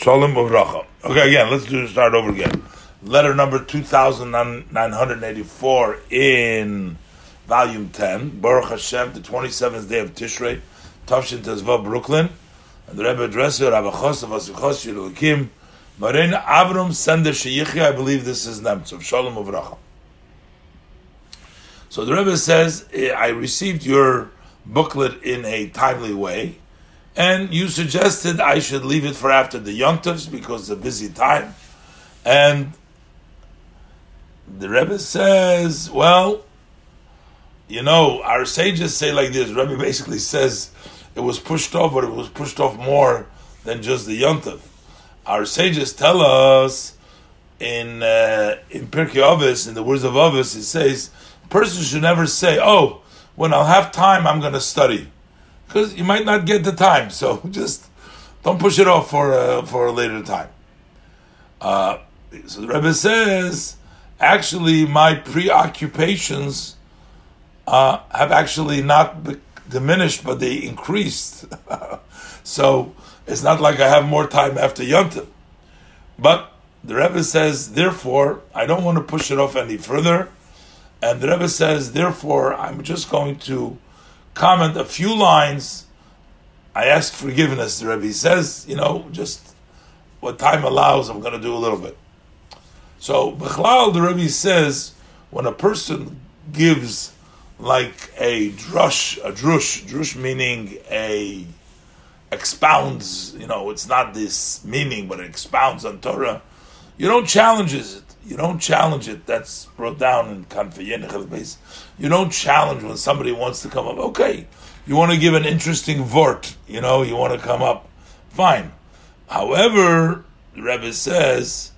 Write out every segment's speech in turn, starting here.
Shalom Uvracha. Okay, again, let's do start over again. Letter number 2984 in volume 10, Baruch Hashem, the 27th day of Tishrei, Tavshin Tezvav, Brooklyn. And the Rebbe addressed it, Rabbi Chosav, Asichos, Yilukim, Marin Avram Sender Sheyichya, I believe this is Nemtsov. Shalom Uvracha. So the Rebbe says, I received your booklet in a timely way, and you suggested I should leave it for after the Yontovs because it's a busy time. And the Rebbe says, well, you know, our sages say like this. Rebbe basically says it was pushed off, but it was pushed off more than just the Yontov. Our sages tell us in uh, in Pirkei Avos, in the words of Avos, it says, person should never say, "Oh, when I'll have time, I'm going to study," because you might not get the time. So just don't push it off for uh, for a later time. Uh, so the Rebbe says, actually, my preoccupations uh, have actually not be- diminished, but they increased. so it's not like I have more time after Yontif. But the Rebbe says, therefore, I don't want to push it off any further. And the Rebbe says, therefore, I'm just going to comment a few lines. I ask forgiveness, the Rebbe says, you know, just what time allows, I'm going to do a little bit. So, Bechlal, the Rebbe says, when a person gives like a drush, a drush, drush meaning a expounds, you know, it's not this meaning, but it expounds on Torah. You don't challenge it. You don't challenge it. That's brought down in Kanfayen base. You don't challenge when somebody wants to come up. Okay, you want to give an interesting vort, you know, you want to come up. Fine. However, the Rebbe says,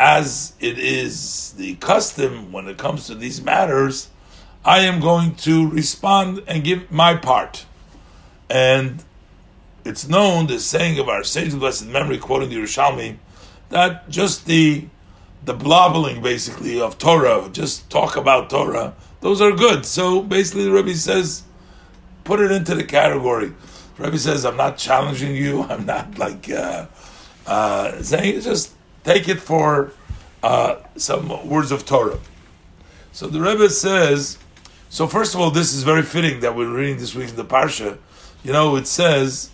as it is the custom when it comes to these matters, I am going to respond and give my part. And it's known, the saying of our sage blessed memory, quoting the Yerushalmi, that just the the blobbling basically of Torah, just talk about Torah, those are good. So basically, the Rebbe says, put it into the category. The Rebbe says, I'm not challenging you. I'm not like uh, uh, saying just take it for uh, some words of Torah. So the Rebbe says, so first of all, this is very fitting that we're reading this week in the Parsha. You know, it says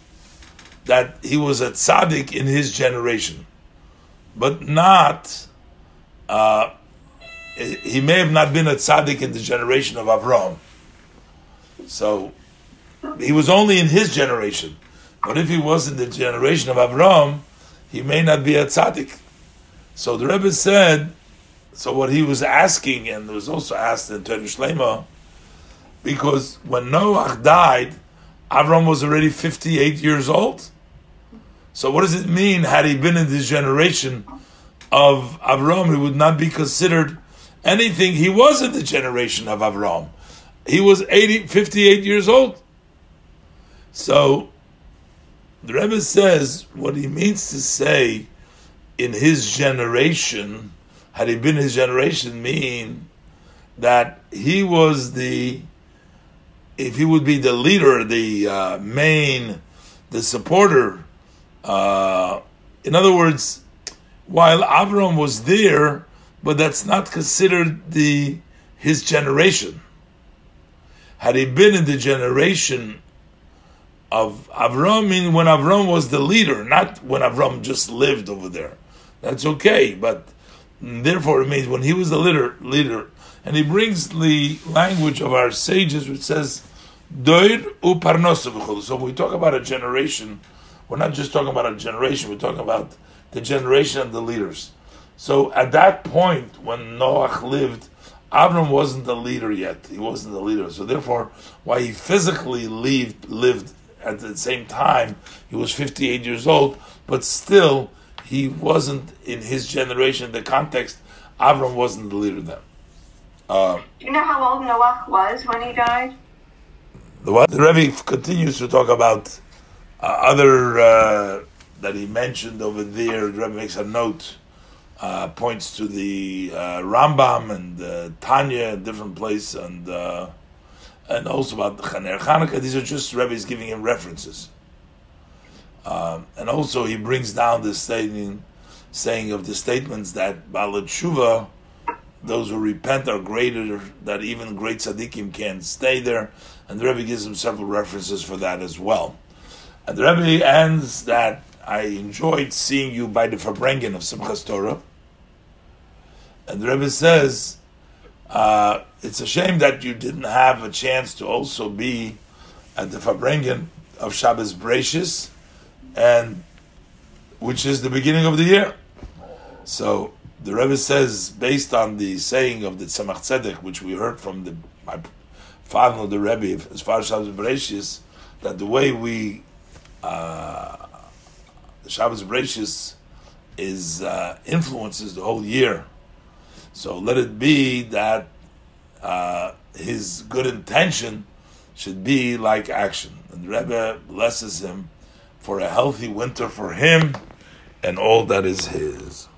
that he was a tzaddik in his generation, but not. Uh, he may have not been a tzaddik in the generation of Avram. So he was only in his generation. But if he was in the generation of Avram, he may not be a tzaddik. So the Rebbe said, so what he was asking, and was also asked in Torah because when Noah died, Avram was already 58 years old. So what does it mean, had he been in this generation of Avram, he would not be considered anything. He was in the generation of Avram. He was 80, 58 years old. So the Rebbe says what he means to say in his generation, had he been his generation, mean that he was the, if he would be the leader, the uh, main, the supporter. Uh, in other words, while Avram was there, but that's not considered the his generation. Had he been in the generation of Avram, meaning when Avram was the leader, not when Avram just lived over there. That's okay, but therefore it means when he was the leader, leader, and he brings the language of our sages, which says Doir uparnosu So when we talk about a generation, we're not just talking about a generation, we're talking about the generation of the leaders. So at that point, when Noach lived, Avram wasn't the leader yet. He wasn't the leader. So therefore, why he physically lived, lived at the same time, he was 58 years old, but still, he wasn't in his generation, the context, Avram wasn't the leader then. Uh, Do you know how old Noach was when he died? The, what? the Rebbe continues to talk about uh, other uh, that he mentioned over there. The Rebbe makes a note, uh, points to the uh, Rambam and uh, Tanya, different place, and uh, and also about the Chaner Chanukah. These are just Rebbe's giving him references. Um, and also he brings down the saying of the statements that Baalei Teshuvah, those who repent are greater, that even great tzaddikim can't stay there. And the Rebbe gives him several references for that as well. And the Rebbe ends that I enjoyed seeing you by the Farbrengen of Simchas Torah. And the Rebbe says, uh, it's a shame that you didn't have a chance to also be at the Farbrengen of Shabbos Bereishis, and which is the beginning of the year. So the Rebbe says, based on the saying of the Tzemach Tzedek, which we heard from the my father, the Rebbe, as far as Shabbos Bereishis, that the way we uh, Shabbos Bereishis is uh, influences the whole year. So let it be that uh, his good intention should be like action. And Rebbe blesses him for a healthy winter for him and all that is his.